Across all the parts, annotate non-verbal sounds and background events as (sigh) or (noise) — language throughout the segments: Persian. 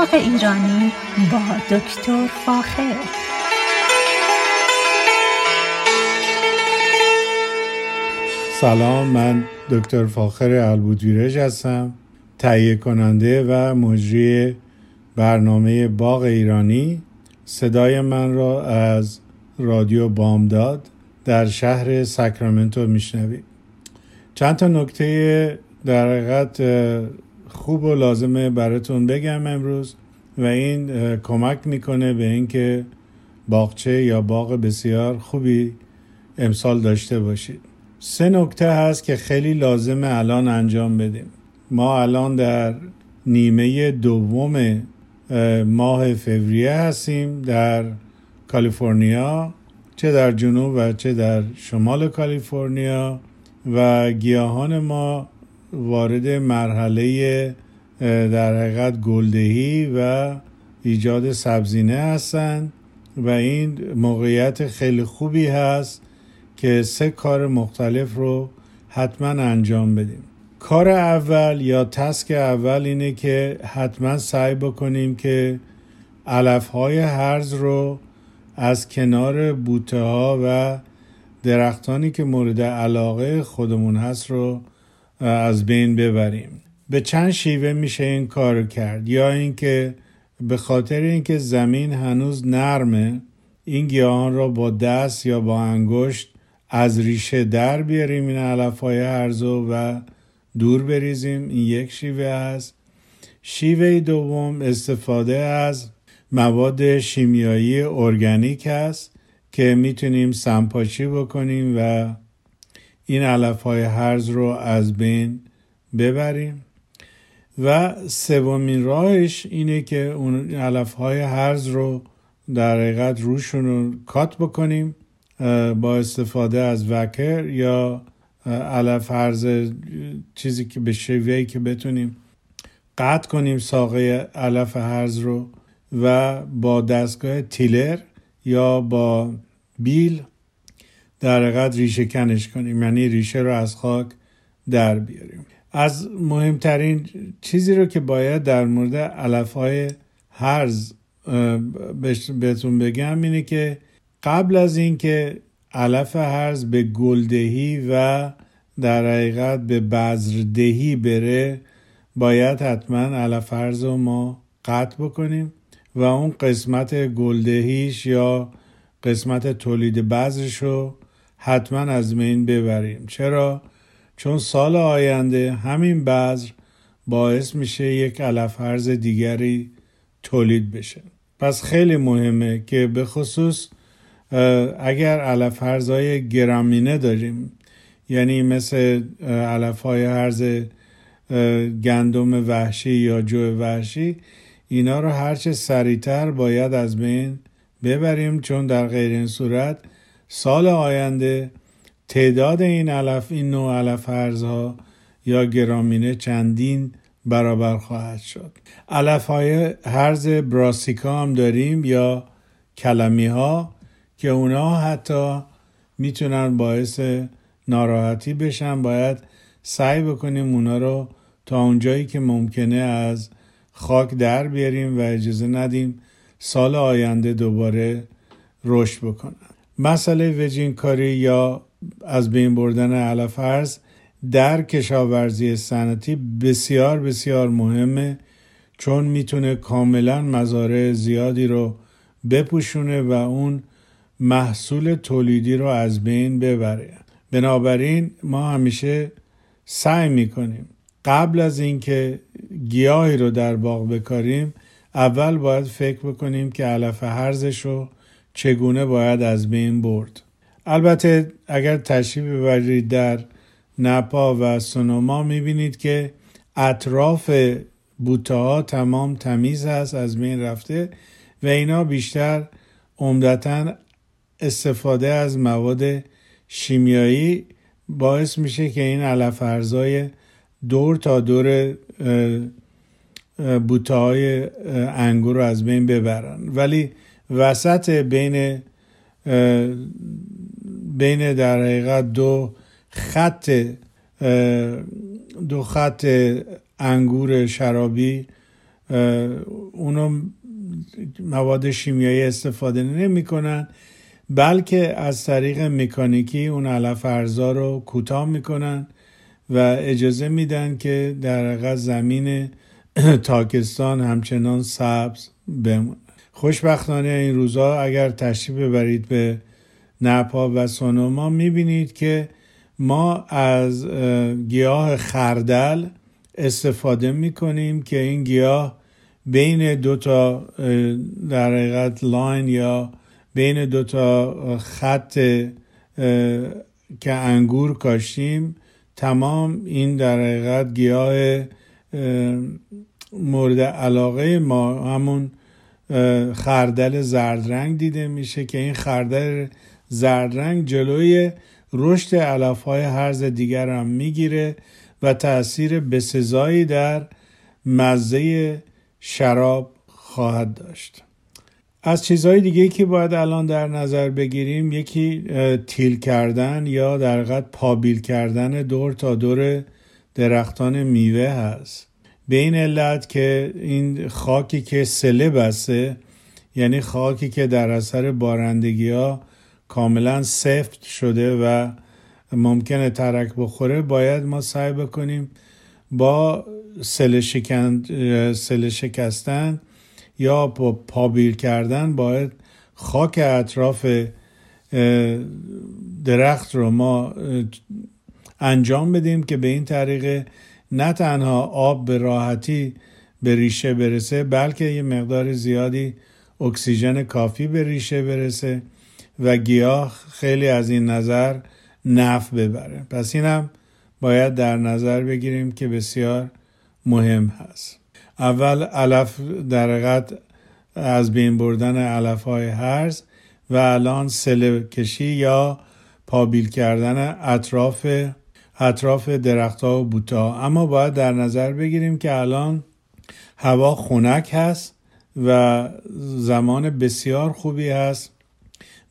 باغ ایرانی با دکتر فاخر. سلام من دکتر فاخر البودویرج هستم تهیه کننده و مجری برنامه باغ ایرانی. صدای من را از رادیو بامداد در شهر ساکرامنتو میشنوید. چند تا نکته در حقیقت خوب و لازمه براتون بگم امروز و این کمک می‌کنه به اینکه باغچه یا باغ بسیار خوبی امسال داشته باشید. سه نکته هست که خیلی لازمه الان انجام بدیم. ما الان در نیمه دوم ماه فوریه هستیم در کالیفرنیا چه در جنوب و چه در شمال کالیفرنیا و گیاهان ما وارد مرحله در حقیقت گلدهی و ایجاد سبزینه هستند و این موقعیت خیلی خوبی هست که سه کار مختلف رو حتما انجام بدیم. کار اول یا تسک اول اینه که حتما سعی بکنیم که علف های هرز رو از کنار بوته ها و درختانی که مورد علاقه خودمون هست رو از بین ببریم. به چند شیوه میشه این کار کرد؟ یا اینکه به خاطر اینکه زمین هنوز نرمه این گیاهان را با دست یا با انگشت از ریشه در بیاریم این علف های هرزو و دور بریزیم. این یک شیوه است. شیوه دوم استفاده از مواد شیمیایی ارگانیک است که می‌تونیم سمپاچی بکنیم و این علف های هرز رو از بین ببریم. و سومین راهش اینه که اون علف های هرز رو در حقیقت روشون رو کات بکنیم با استفاده از وکر یا علف هرز چیزی که به شیوهی که بتونیم قطع کنیم ساقه علف هرز رو و با دستگاه تیلر یا با بیل در حقیقت ریشه کنش کنیم یعنی ریشه رو از خاک در بیاریم. از مهمترین چیزی رو که باید در مورد علف های هرز بهتون بگم اینه که قبل از اینکه علف هرز به گلدهی و در حقیقت به بذردهی بره باید حتما علف هرز رو ما قطع بکنیم و اون قسمت گلدهیش یا قسمت تولید بذرش رو حتما از بین ببریم چرا؟ چون سال آینده همین بذر باعث میشه یک علف هرز دیگری تولید بشه پس خیلی مهمه که به خصوص اگر علف هرزهای گرامینه داریم یعنی مثل علف های هرز گندم وحشی یا جو وحشی اینا رو هرچه سریعتر باید از بین ببریم چون در غیر این صورت سال آینده تعداد این علف این نوع علف هرزها یا گرامینه چندین برابر خواهد شد. علف های هرز براسیکا هم داریم یا کلمی ها که اونا حتی می‌تونن باعث ناراحتی بشن. باید سعی بکنیم اونا رو تا اونجایی که ممکنه از خاک در بیاریم و اجازه ندیم سال آینده دوباره رشد بکنن. مسئله وجین کاری یا از بین بردن علف ارز در کشاورزی سنتی بسیار بسیار مهمه چون می‌تونه کاملا مزارع زیادی رو بپوشونه و اون محصول تولیدی رو از بین ببره. بنابراین ما همیشه سعی می‌کنیم قبل از اینکه گیاهی رو در باغ بکاریم اول باید فکر بکنیم که علف هرزش رو چگونه باید از بین برد. البته اگر تشریف ببرید در نپا و سونوما می‌بینید که اطراف بوته ها تمام تمیز هست از بین رفته و اینا بیشتر عمدتا استفاده از مواد شیمیایی باعث میشه که این علف ارزای دور تا دور بوته های انگور رو از بین ببرن. ولی وسط بین بین در حقیقت دو خط دو خط انگور شرابی اونو مواد شیمیایی استفاده نمی کنن بلکه از طریق مکانیکی اون علف ارزا رو کوتاه می‌کنن و اجازه میدن که در حقیقت زمین (clears throat) تاکستان همچنان سبز بمونه. خوشبختانه این روزا اگر تشریف ببرید به نپا و سونوما می‌بینید که ما از گیاه خردل استفاده می‌کنیم که این گیاه بین دو تا در حقیقت لاین یا بین دو تا خط که انگور کاشتیم تمام این در حقیقت گیاه مورد علاقه ما همون خردل زرد رنگ دیده میشه که این خردل زرد رنگ جلوی رشد علف های هرز دیگر هم می‌گیره و تاثیر بسزایی در مزه شراب خواهد داشت. از چیزهای دیگه که باید الان در نظر بگیریم یکی تیل کردن یا در قد پابیل کردن دور تا دور درختان میوه هست. به این علت که این خاکی که سله بسته یعنی خاکی که در اثر بارندگی ها کاملا سفت شده و ممکنه ترک بخوره باید ما سعی بکنیم با سله, سله شکستن یا با پابیل کردن باید خاک اطراف درخت رو ما انجام بدیم که به این طریق نه تنها آب به راحتی به ریشه برسه بلکه یه مقدار زیادی اکسیژن کافی به ریشه برسه و گیاه خیلی از این نظر نف ببره. پس اینم باید در نظر بگیریم که بسیار مهم هست. اول علف در از بین بردن علف های هرز و الان سله کشی یا پابیل کردن اطراف اطراف درختها و بوتا اما باید در نظر بگیریم که الان هوا خنک هست و زمان بسیار خوبی هست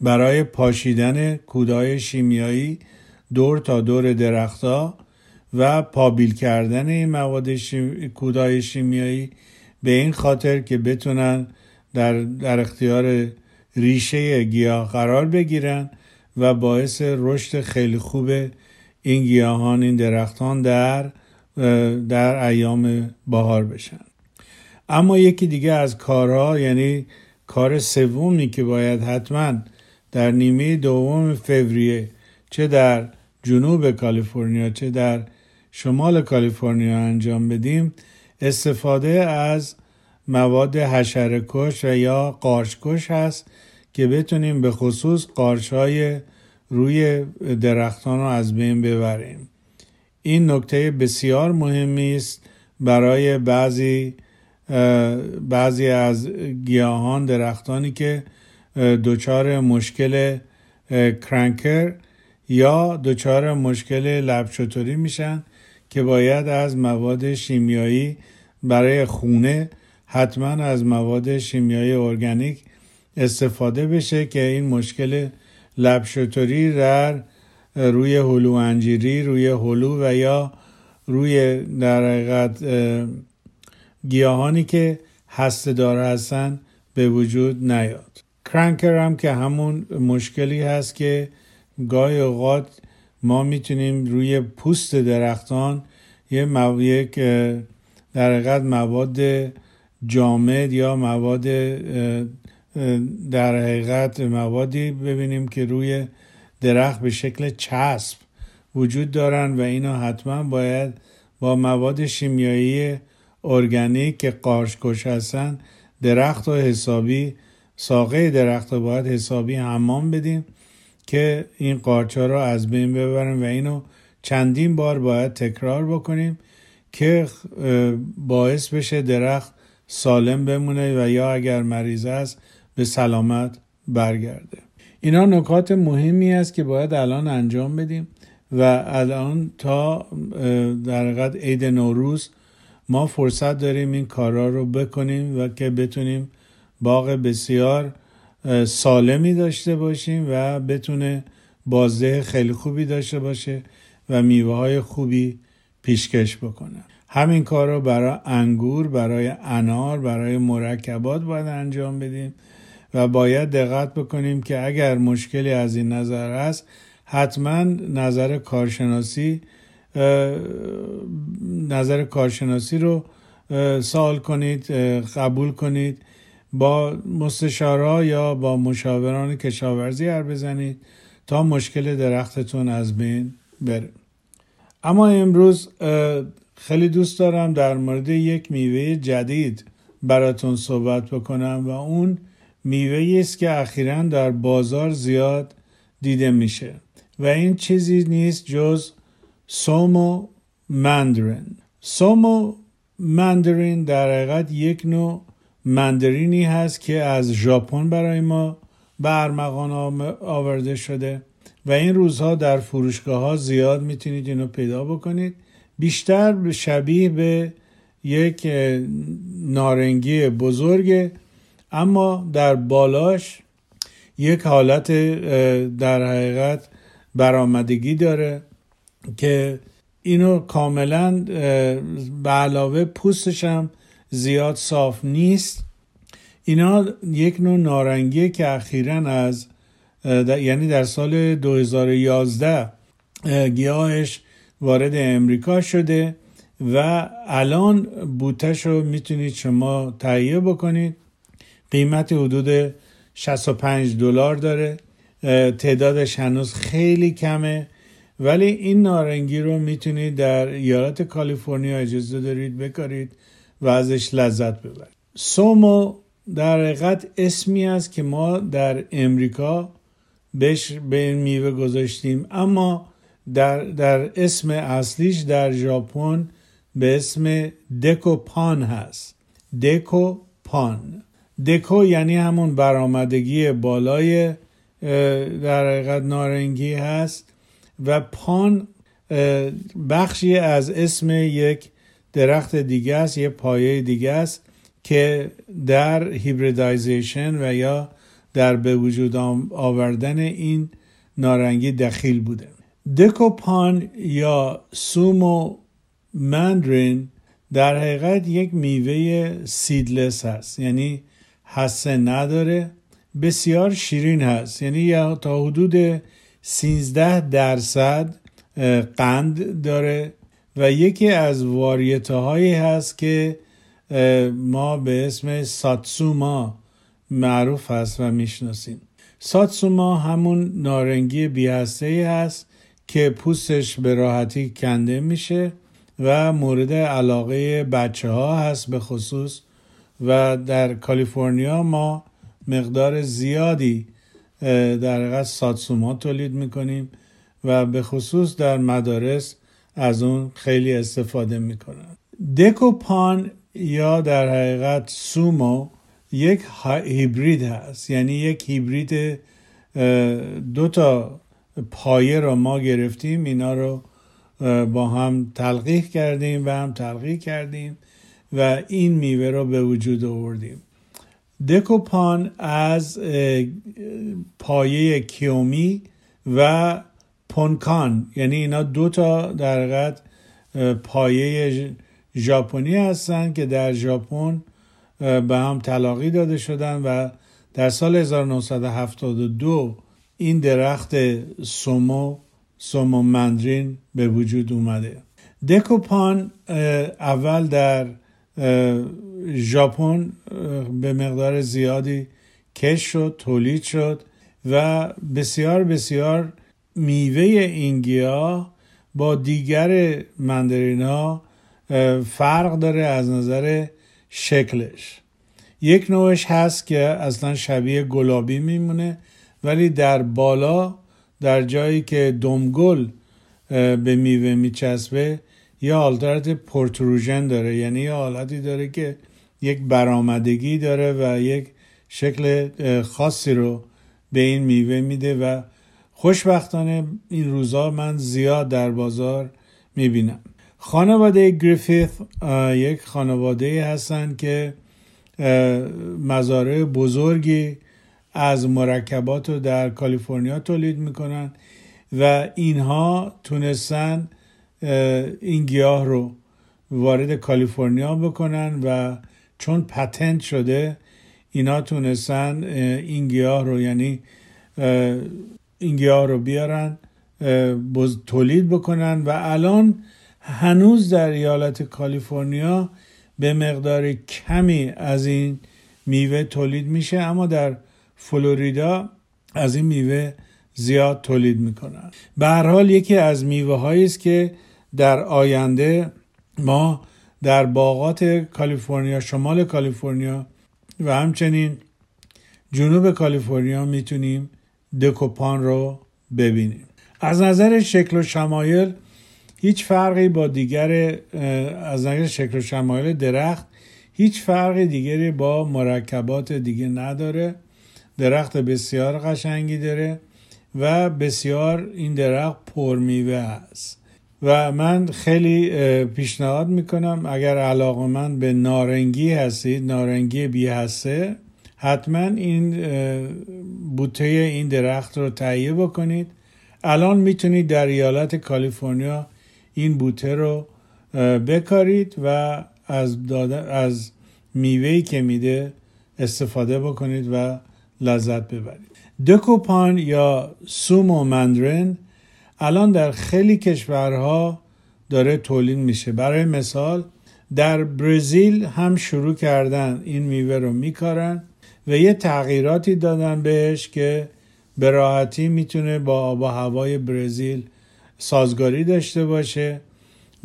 برای پاشیدن کودای شیمیایی دور تا دور درختها و پابیل کردن این مواد کودای شیمیایی. به این خاطر که بتونن در, در اختیار ریشه گیاه قرار بگیرن و باعث رشد خیلی خوب این گیاهان این درختان در در ایام بهار بشن. اما یکی دیگه از کارها یعنی کار سومی که باید حتما در نیمه دوم فوریه چه در جنوب کالیفرنیا چه در شمال کالیفرنیا انجام بدیم استفاده از مواد حشرکش و یا قارچکش هست که بتونیم به خصوص قارچ های روی درختان رو از بین ببریم. این نکته بسیار مهمی است برای بعضی بعضی از گیاهان درختانی که دچار مشکل کرنکر یا دچار مشکل لبچطوری میشن که باید از مواد شیمیایی برای خونه حتما از مواد شیمیایی ارگانیک استفاده بشه که این مشکل لبشتوری در روی هلو انجیری روی هلو و یا روی در حقیقت گیاهانی که هسته دار هستن به وجود نیاد کرنکر هم که همون مشکلی هست که گاهی اوقات ما می‌تونیم روی پوست درختان یه. یک در حقیقت مواد جامد یا مواد در حقیقت موادی ببینیم که روی درخت به شکل چسب وجود دارن و اینا حتما باید با مواد شیمیایی ارگانیک که قارچ هستن درخت و حسابی ساقه درخت رو باید حسابی حمام بدیم که این قارچ ها رو از بین ببریم و اینو چندین بار باید تکرار بکنیم که باعث بشه درخت سالم بمونه و یا اگر مریض است به سلامت برگرده. اینا نکات مهمی است که باید الان انجام بدیم و الان تا در قد عید نوروز ما فرصت داریم این کارا رو بکنیم و که بتونیم باغ بسیار سالمی داشته باشیم و بتونه بازده خیلی خوبی داشته باشه و میوه های خوبی پیشکش بکنه. همین کار رو برای انگور برای انار برای مرکبات باید انجام بدیم. و باید دقت بکنیم که اگر مشکلی از این نظر هست حتما نظر کارشناسی نظر کارشناسی رو سوال کنید قبول کنید با مستشارا یا با مشاوران کشاورزی هر بزنید تا مشکل درختتون از بین بره. اما امروز خیلی دوست دارم در مورد یک میوه جدید براتون صحبت بکنم و اون میوه است که اخیرا در بازار زیاد دیده میشه و این چیزی نیست جز سومو مندرین سومو مندرین در حقیقت یک نوع مندرینی هست که از ژاپن برای ما به ارمغان آورده شده و این روزها در فروشگاه ها زیاد می‌تونید اینو پیدا بکنید. بیشتر شبیه به یک نارنگی بزرگ اما در بالاش یک حالت در حقیقت برآمدگی داره که اینو کاملا به علاوه پوستش هم زیاد صاف نیست. اینا یک نوع نارنگی که اخیرا از یعنی در سال 2011 گیاهش وارد امریکا شده و الان بوتش رو می‌تونید شما تهیه بکنید. قیمت حدود 65 دلار داره. تعدادش هنوز خیلی کمه. ولی این نارنگی رو می‌تونید در ایالت کالیفرنیا اجازه دارید بکارید و ازش لذت ببرید. سومو در حقیقت اسمی است که ما در امریکا بهش به این میوه گذاشتیم. اما در, در اسم اصلیش در ژاپن به اسم دکو پان هست. دکو پان دکو یعنی همون برآمدگی بالای در حقیقت نارنگی هست و پان بخشی از اسم یک درخت دیگه است یه پایه دیگه است که در هیبریدایزیشن و یا در به وجود آوردن این نارنگی دخیل بوده. دکوپان یا سومو مندرین در حقیقت یک میوه سیدلس هست. یعنی حسه نداره. بسیار شیرین هست. یعنی تا حدود 13 درصد قند داره و یکی از واریته هایی هست که ما به اسم ساتسوما معروف هست و می‌شناسیم. ساتسوما همون نارنگی بیهسته هست که پوستش به راحتی کنده میشه و مورد علاقه بچه ها هست به خصوص. و در کالیفرنیا ما مقدار زیادی در حقیقت ساتسوما تولید می‌کنیم و به خصوص در مدارس از اون خیلی استفاده می‌کنن. دکوپان یا در حقیقت سومو یک هیبرید هست. یعنی یک هیبرید دو تا پایه رو ما گرفتیم اینا رو با هم تلقیح کردیم و هم تلقیح کردیم. و این میوه رو به وجود آوردیم. دکوپان از پایه کیومی و پونکان یعنی اینا دو تا در پایه ژاپنی هستند که در ژاپن به هم تلاقی داده شدن و در سال 1972 این درخت سومو سومو مندرین به وجود اومده. دکوپان اول در ژاپن به مقدار زیادی کش شد تولید شد و بسیار بسیار میوه این گیاه با دیگر مندرین ها فرق داره از نظر شکلش. یک نوعش هست که اصلا شبیه گلابی میمونه ولی در بالا در جایی که دمگل به میوه میچسبه یه حالت پورتروژن داره. یعنی یه حالتی داره که یک برآمدگی داره و یک شکل خاصی رو به این میوه میده و خوشبختانه این روزا من زیاد در بازار می‌بینم. خانواده گریفیث یک خانواده هستند که مزارع بزرگی از مرکبات رو در کالیفرنیا تولید می‌کنن و اینها تونستن این گیاه رو وارد کالیفرنیا بکنن و چون پتنت شده اینا تونستن این گیاه رو یعنی این گیاه رو بیارن تولید بکنن و الان هنوز در ایالت کالیفرنیا به مقدار کمی از این میوه تولید میشه اما در فلوریدا از این میوه زیاد تولید می‌کنن. به هر حال یکی از میوه هایی است که در آینده ما در باغات کالیفرنیا شمال کالیفرنیا و همچنین جنوب کالیفرنیا می‌تونیم دکوپان رو ببینیم. از نظر شکل و شمایل هیچ فرقی با دیگر از نظر شکل و شمایل درخت هیچ فرق دیگری با مرکبات دیگه نداره. درخت بسیار قشنگی داره و بسیار این درخت پرمیوه است. و من خیلی پیشنهاد می‌کنم اگر علاقه من به نارنگی هستید نارنگی بی هسته حتما این بوته این درخت رو تهیه بکنید. الان می‌تونید در ایالت کالیفرنیا این بوته رو بکارید و از, از میوهی که میده استفاده بکنید و لذت ببرید. دکوپان یا سومو مندرن الان در خیلی کشورها داره تولید میشه. برای مثال در برزیل هم شروع کردن این میوه رو میکارن و یه تغییراتی دادن بهش که به راحتی می‌تونه با آب و هوای برزیل سازگاری داشته باشه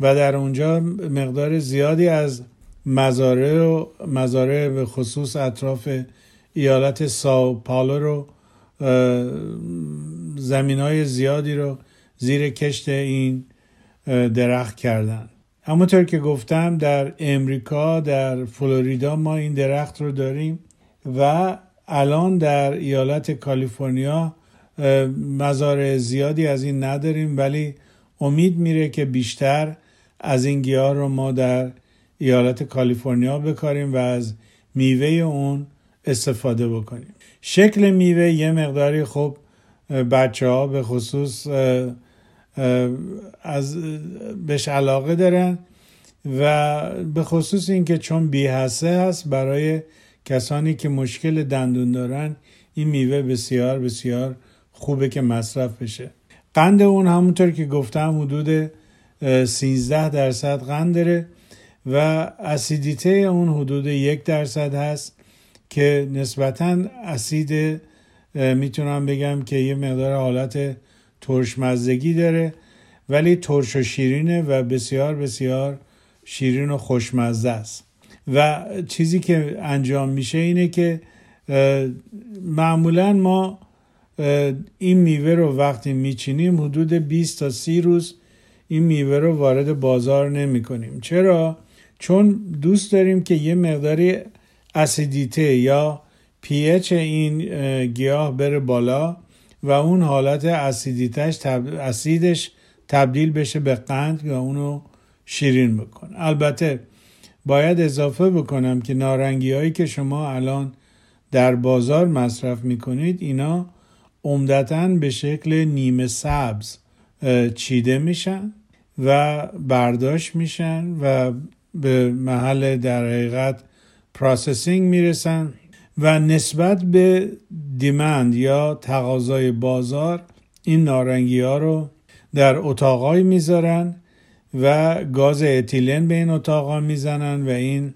و در اونجا مقدار زیادی از مزارع و مزارع به خصوص اطراف ایالت ساو پالو رو زمین های زیادی رو زیر کشت این درخت کردن. همونطور که گفتم در امریکا در فلوریدا ما این درخت رو داریم و الان در ایالت کالیفرنیا مزارع زیادی از این نداریم ولی امید میره که بیشتر از این گیاه رو ما در ایالت کالیفرنیا بکاریم و از میوه اون استفاده بکنیم. شکل میوه یه مقداری خب بچه ها به خصوص از بهش علاقه دارن و به خصوص اینکه چون بیحسه هست برای کسانی که مشکل دندون دارن این میوه بسیار بسیار خوبه که مصرف بشه. قند اون همونطور که گفتم حدود 13 درصد قند داره و اسیدیته اون حدود یک درصد هست که نسبتا اسید می‌تونم بگم که یه مقدار حالت ترشمزدگی داره ولی ترش و شیرینه و بسیار بسیار شیرین و خوشمزه است. و چیزی که انجام میشه اینه که معمولا ما این میوه رو وقتی میچینیم حدود 20 تا 30 روز این میوه رو وارد بازار نمی کنیم چرا؟ چون دوست داریم که یه مقداری اسیدیته یا پیچ این گیاه بره بالا. و اون حالت acidityش تب... اسیدش تبدیل بشه به قند و اونو شیرین بکنه البته باید اضافه بکنم که نارنگی هایی که شما الان در بازار مصرف می‌کنید اینا عمدتا به شکل نیمه سبز چیده میشن و برداشت میشن و به محل در حقیقت processing می‌رسن. و نسبت به دیمند یا تقاضای بازار این نارنگی ها رو در اتاقای می‌ذارن و گاز اتیلن به این اتاقا می‌زنن و این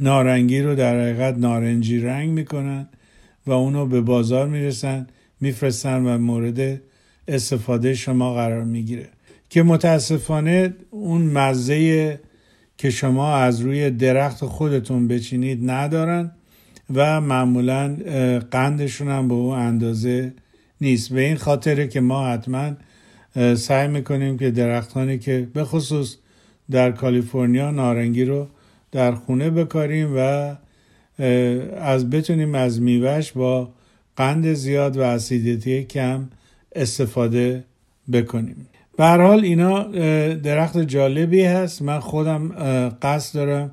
نارنگی رو در حقیقت نارنجی رنگ می‌کنن و اونو به بازار می‌رسن میفرستن و مورد استفاده شما قرار می‌گیره. که متاسفانه اون مزه که شما از روی درخت خودتون بچینید ندارن. و معمولا قندشون هم به اون اندازه نیست. به این خاطره که ما حتما سعی می‌کنیم که درختانی که به خصوص در کالیفرنیا نارنگی رو در خونه بکاریم و از بتونیم از میوهش با قند زیاد و اسیدیتی کم استفاده بکنیم. به حال اینا درخت جالبی هست. من خودم قصد دارم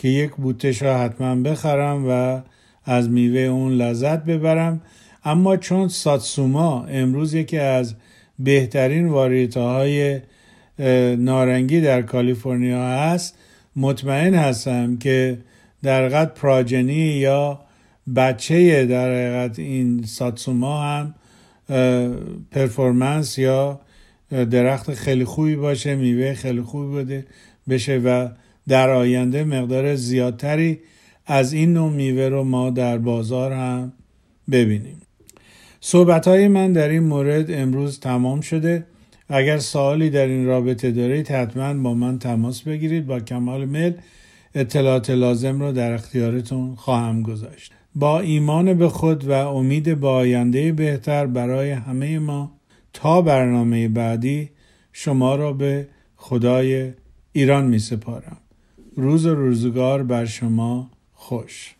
که یک بوتش را حتما بخرم و از میوه اون لذت ببرم. اما چون ساتسوما امروز یکی از بهترین واریته های نارنگی در کالیفرنیا هست مطمئن هستم که در حقیقت پراجنی یا بچه در حقیقت این ساتسوما هم پرفورمنس یا درخت خیلی خوبی باشه میوه خیلی خوبی بوده بشه و در آینده مقدار زیادتری از این نوع میوه رو ما در بازار هم ببینیم. صحبت های من در این مورد امروز تمام شده. اگر سوالی در این رابطه دارید حتما با من تماس بگیرید. با کمال میل اطلاعات لازم رو در اختیارتون خواهم گذاشت. با ایمان به خود و امید به آینده بهتر برای همه ما تا برنامه بعدی شما را به خدای ایران می سپارم روز و روزگار بر شما خوش.